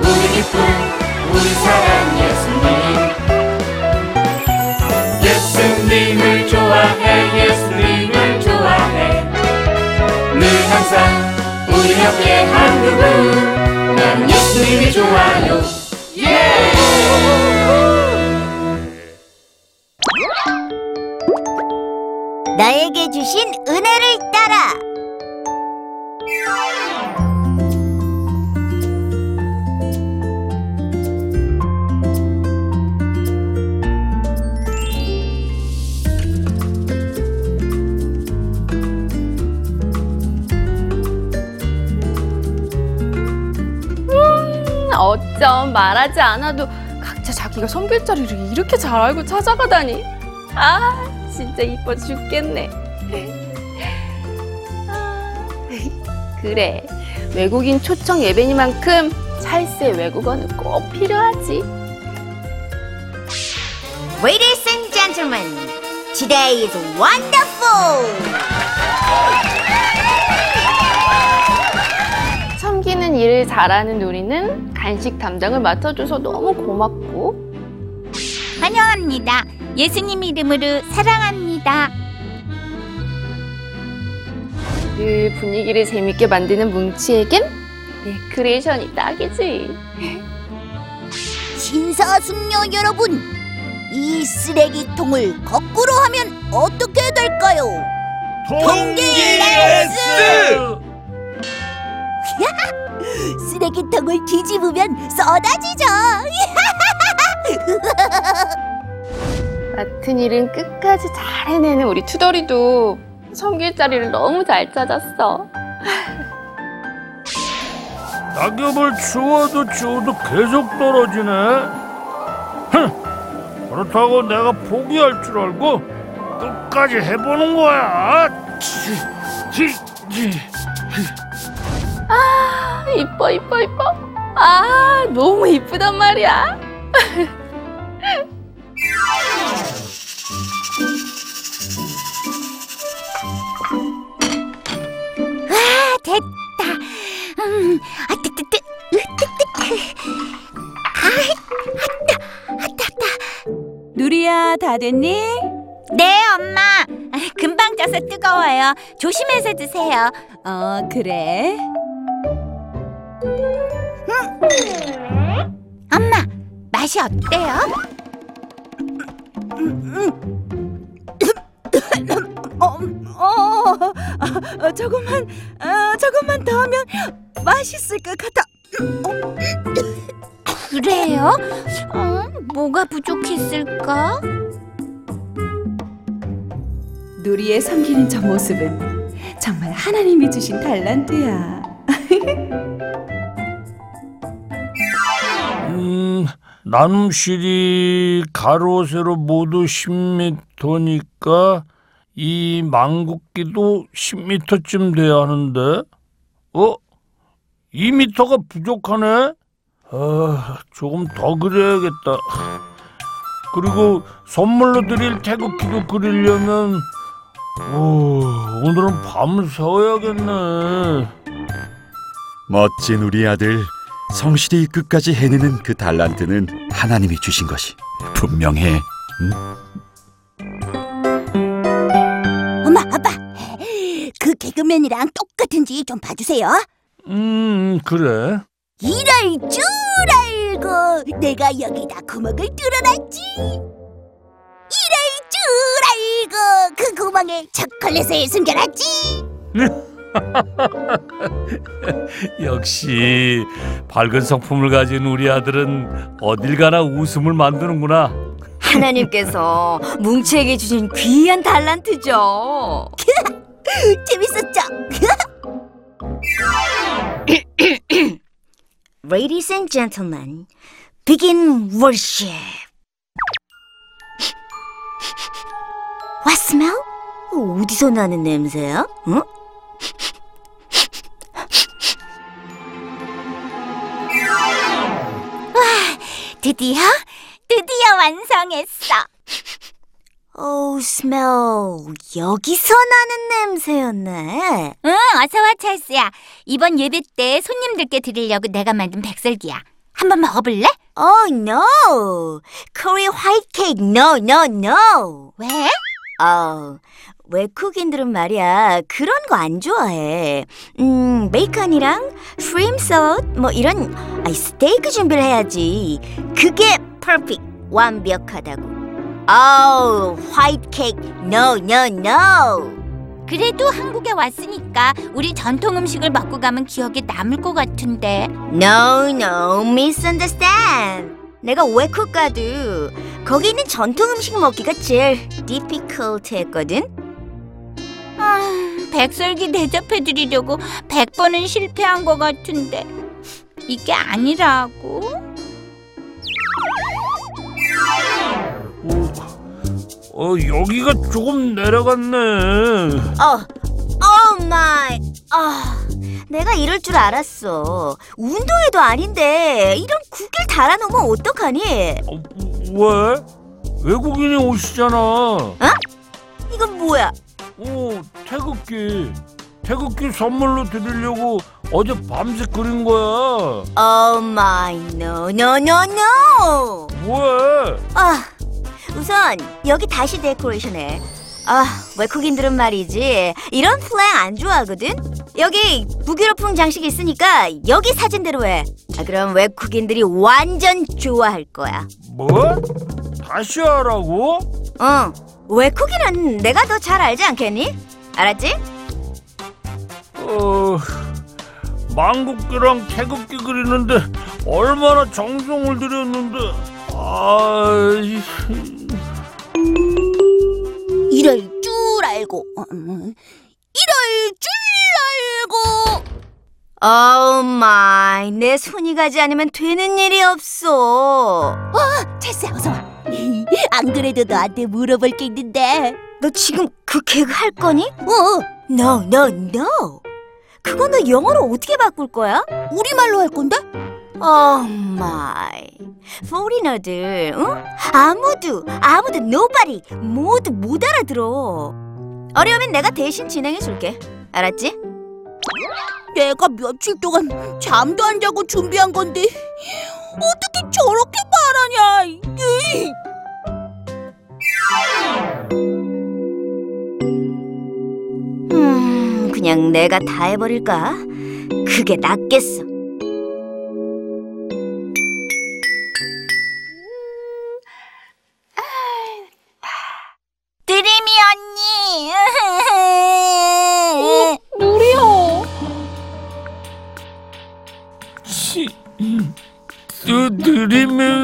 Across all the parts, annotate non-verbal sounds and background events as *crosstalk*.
우리 기쁨 우리 사랑 우리 옆에 한 그분. 나는 예수님이 좋아요. 나에게 주신 은혜를 따라 말하지 않아도 각자 자기가 섬길 자리를 이렇게 잘 알고 찾아가다니. 아, 진짜 이뻐 죽겠네. 아, 그래, 외국인 초청 예배니만큼 찰스의 외국어는 꼭 필요하지. Ladies and gentlemen, today is wonderful! 섬기는 일을 잘하는 우리는 간식 담당을 맡아줘서 너무 고맙고 환영합니다. 예수님 이름으로 사랑합니다. 그 분위기를 재밌게 만드는 뭉치에겐 레크레이션이 딱이지. 신사숙녀 여러분, 이 쓰레기통을 거꾸로 하면 어떻게 될까요? 통기 레스! *laughs* 쓰레기통을 뒤집으면 쏟아지죠. *laughs* 맡은 일은 끝까지 잘 해내는 우리 투덜이도 섬길 자리를 너무 잘 찾았어. 낙엽을 주워도 주워도 계속 떨어지네. 흥, 그렇다고 내가 포기할 줄 알고 끝까지 해보는 거야. 아, 이뻐, 이뻐, 이뻐. 아, 너무 이쁘단 말이야. 아, 됐다. 음, 아, 뜨, 뜨, 뜨, 으, 뜨, 뜨, 뜨. 아, 아따, 아따, 아따. 누리야 다 됐니? 네, 엄마. 아, 금방 짜서 뜨거워요. 조심해서 드세요. 어 그래 맛이 어때요? 어, 어, 어, 조금만 어, 조금만 더 하면 맛있을 것 같아 그래요? 어, 뭐가 부족했을까? 누리의 섬기는 저 모습은 정말 하나님이 주신 달란트야 *laughs* 나눔실이 가로 세로 모두 10m니까 이 망국기도 10m쯤 돼야 하는데, 어? 2m가 부족하네? 아, 조금 더 그려야겠다. 그리고 선물로 드릴 태극기도 그리려면, 오, 오늘은 밤을 새워야겠네. 멋진 우리 아들 성실히 끝까지 해내는 그 달란트는 하나님이 주신 것이 분명해. 엄마, 아빠. 그 개그맨이랑 똑같은지 좀 봐주세요. 음, 그래. 이럴 줄 알고 내가 여기다 구멍을 뚫어놨지. 이럴 줄 알고 그 구멍에 초콜릿을 숨겨놨지. *laughs* *laughs* 역시 밝은 성품을 가진 우리 아들은 어딜 가나 웃음을 만드는구나. 하나님께서 뭉치에게 주신 귀한 달란트죠. *laughs* 재밌었죠? *laughs* Ladies and gentlemen, begin worship. What smell? 어디서 나는 냄새야? 응? 드디어 드디어 완성했어. 오, 스멜. 여기서 나는 냄새였네. 응, 어서 와 찰스야. 이번 예배 때 손님들께 드리려고 내가 만든 백설기야. 한번 먹어볼래? Oh, no. Curry white cake. No, no, no. 왜? 어, 외국인들은 말이야 그런 거 안 좋아해. 음, 베이컨이랑 프림 샐러드 뭐 이런 아이 스테이크 준비를 해야지. 그게 퍼펙트 완벽하다고. Oh, white cake. No, no, no. 그래도 한국에 왔으니까 우리 전통 음식을 먹고 가면 기억에 남을 것 같은데. No, no, misunderstand. 내가 외국 가도 거기 있는 전통 음식 먹기가 제일 difficult 했거든. 아, 백설기 대접해드리려고 백 번은 실패한 것 같은데 이게 아니라고? 어 여기가 조금 내려갔네. 어, oh my, 아, 내가 이럴 줄 알았어. 운동회도 아닌데 이런 국을 달아놓으면 어떡하니? 어, 왜? 외국인이 오시잖아. 이건 뭐야? 오 태극기. 태극기 선물로 드리려고 어제 밤새 그린 거야. Oh my, no, no, no, no. 왜? 아, 우선 여기 다시 데코레이션해. 아, 외국인들은 말이지 이런 플랭 안 좋아하거든. 여기 북유럽풍 장식 있으니까 여기 사진대로 해. 아, 그럼 외국인들이 완전 좋아할 거야. 뭐? 다시 하라고? 어, 외국인은 내가 더 잘 알지 않겠니? 알았지? 어, 만국기랑 태극기 그리는데 얼마나 정성을 들였는데. 아, 이럴 줄 알고. 어, 음, 이럴 줄 알고. Oh my, 내 손이 가지 않으면 되는 일이 없어. 찰스야 어서 와. 안 그래도 너한테 물어볼 게 있는데. 너 지금 그 개그 할 거니? 어, No, no, no. 그거 너 영어로 어떻게 바꿀 거야? 우리말로 할 건데? Oh my. foreigner들, 응? 아무도, 아무도, nobody, 모두 못 알아들어. 어려우면 내가 대신 진행해 줄게. 알았지? 내가 며칠 동안 잠도 안 자고 준비한 건데 어떻게 저렇게 말하냐? 에이. 그냥 내가 다 해버릴까? 그게 낫겠어. 드림이 언니. 누리야. 치, 드, 드림의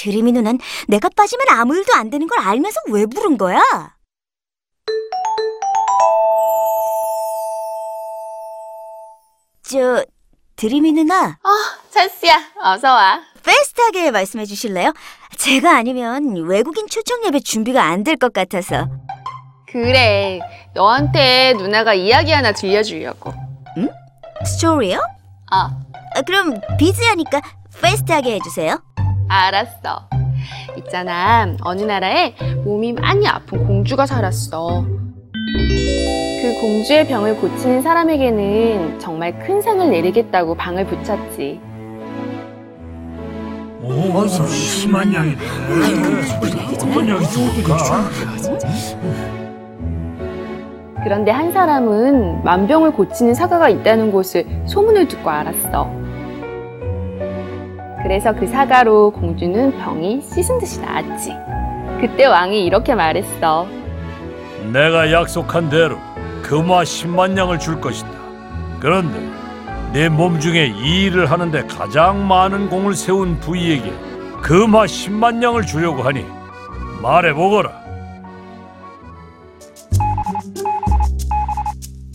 드림이 누난 내가 빠지면 아무 일도 안 되는 걸 알면서 왜 부른 거야? 저, 드림이 누나, 찰스야, 어서 와. 페스트하게 말씀해 주실래요? 제가 아니면 외국인 초청 예배 준비가 안 될 것 같아서. 그래, 너한테 누나가 이야기 하나 들려주려고. 스토리요? 아, 아, 그럼 비즈하니까 페스트하게 해주세요. 알았어. 있잖아, 어느 나라에 몸이 많이 아픈 공주가 살았어. 그 공주의 병을 고치는 사람에게는 정말 큰 상을 내리겠다고 방을 붙였지. 오, 심한 양이네. 어떤 양이 좋을까? 그런데 한 사람은 만병을 고치는 사과가 있다는 곳을 소문을 듣고 알았어. 그래서 그 사과로 공주는 병이 씻은 듯이 나았지. 그때 왕이 이렇게 말했어. 내가 약속한 대로 금화 10만 양을 줄 것이다. 그런데 내 몸 중에 이 일을 하는데 가장 많은 공을 세운 부위에게 금화 10만 양을 주려고 하니 말해보거라.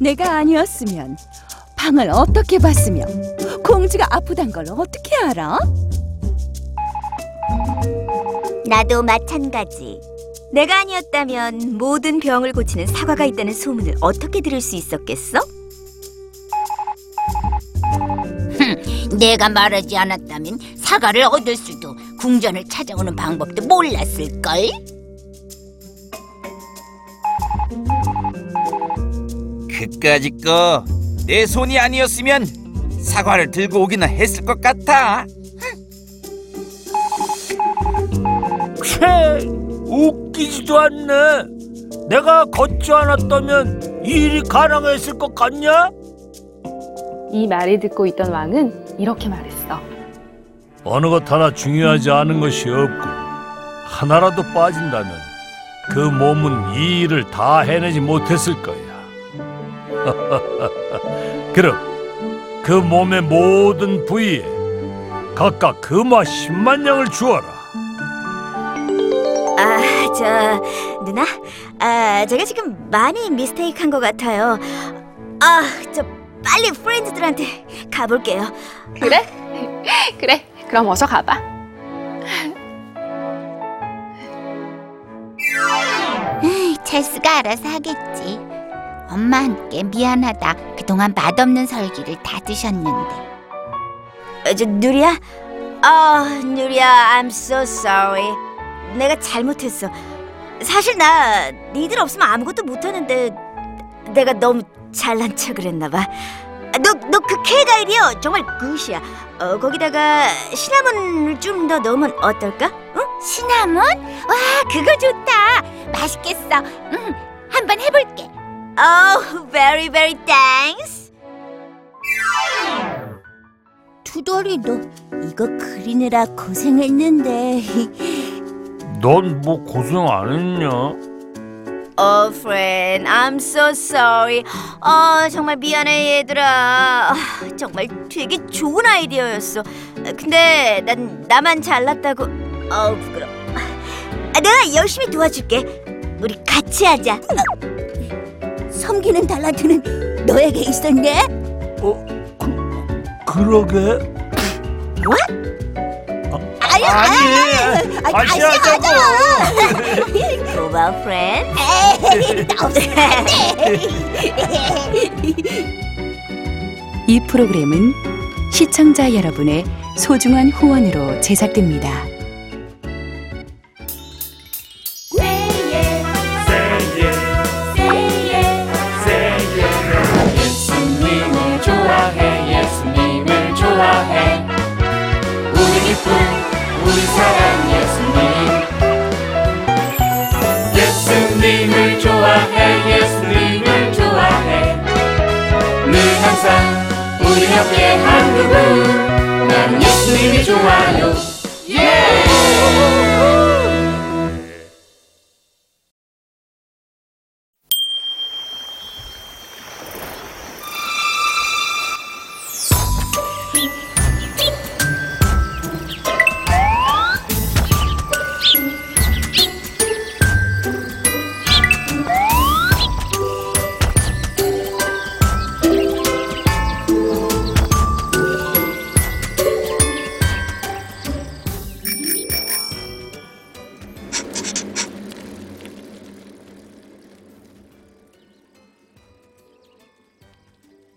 내가 아니었으면 방을 어떻게 봤으며 공주가 아프단 걸 어떻게 알아? 나도 마찬가지. 내가 아니었다면 모든 병을 고치는 사과가 있다는 소문을 어떻게 들을 수 있었겠어? 내가 말하지 않았다면 사과를 얻을 수도 궁전을 찾아오는 방법도 몰랐을걸? 그까짓 거 내 손이 아니었으면 사과를 들고 오기나 했을 것 같아. 채 웃기지도 않네. 내가 걷지 않았다면 이 일이 가능했을 것 같냐? 이 말을 듣고 있던 왕은 이렇게 말했어. 어느 것 하나 중요하지 않은 것이 없고 하나라도 빠진다면 그 몸은 이 일을 다 해내지 못했을 거야. *laughs* 그럼 그 몸의 모든 부위에 각각 금화 10만 양을 주어라. 아, 저 누나, 아, 제가 지금 많이 미스테이크한 것 같아요. 아, 저 빨리 프렌즈들한테 가볼게요. 그래? 그래. 그럼 어서 가봐. 찰스가 알아서 하겠지. 엄마한테 미안하다. 그동안 맛없는 설기를 다 드셨는데. 어, 저 누리야, 아, 누리야, I'm so sorry. 내가 잘못했어. 사실 나 니들 없으면 아무것도 못하는데 내가 너무 잘난 척을 했나 봐. 너 너그 아이디어 정말 굿이야. 어, 거기다가 시나몬을 좀 더 넣으면 어떨까? 응? 시나몬? 와, 그거 좋다. 맛있겠어. 응, 한번 해볼게. Oh, very very thanks. 투덜이 너 이거 그리느라 고생했는데. 넌 뭐 고생 안 했냐? Oh, friend, I'm so sorry. 어, 정말 미안해, 얘들아. 아, 정말 되게 좋은 아이디어였어. 근데 난 나만 잘났다고. 어우, 부끄러워. 아, 내가 열심히 도와줄게. 우리 같이 하자. 섬기는 달란트는 너에게 있었네? 어, 그, 그러게. 아니, 아니, 다시 하자고. 고마워, friend. 에이, *laughs* 나 없으면 안 돼. 이 프로그램은 시청자 여러분의 소중한 후원으로 제작됩니다. 우리 함께 한 그분. 나는 예수님이 좋아요. 예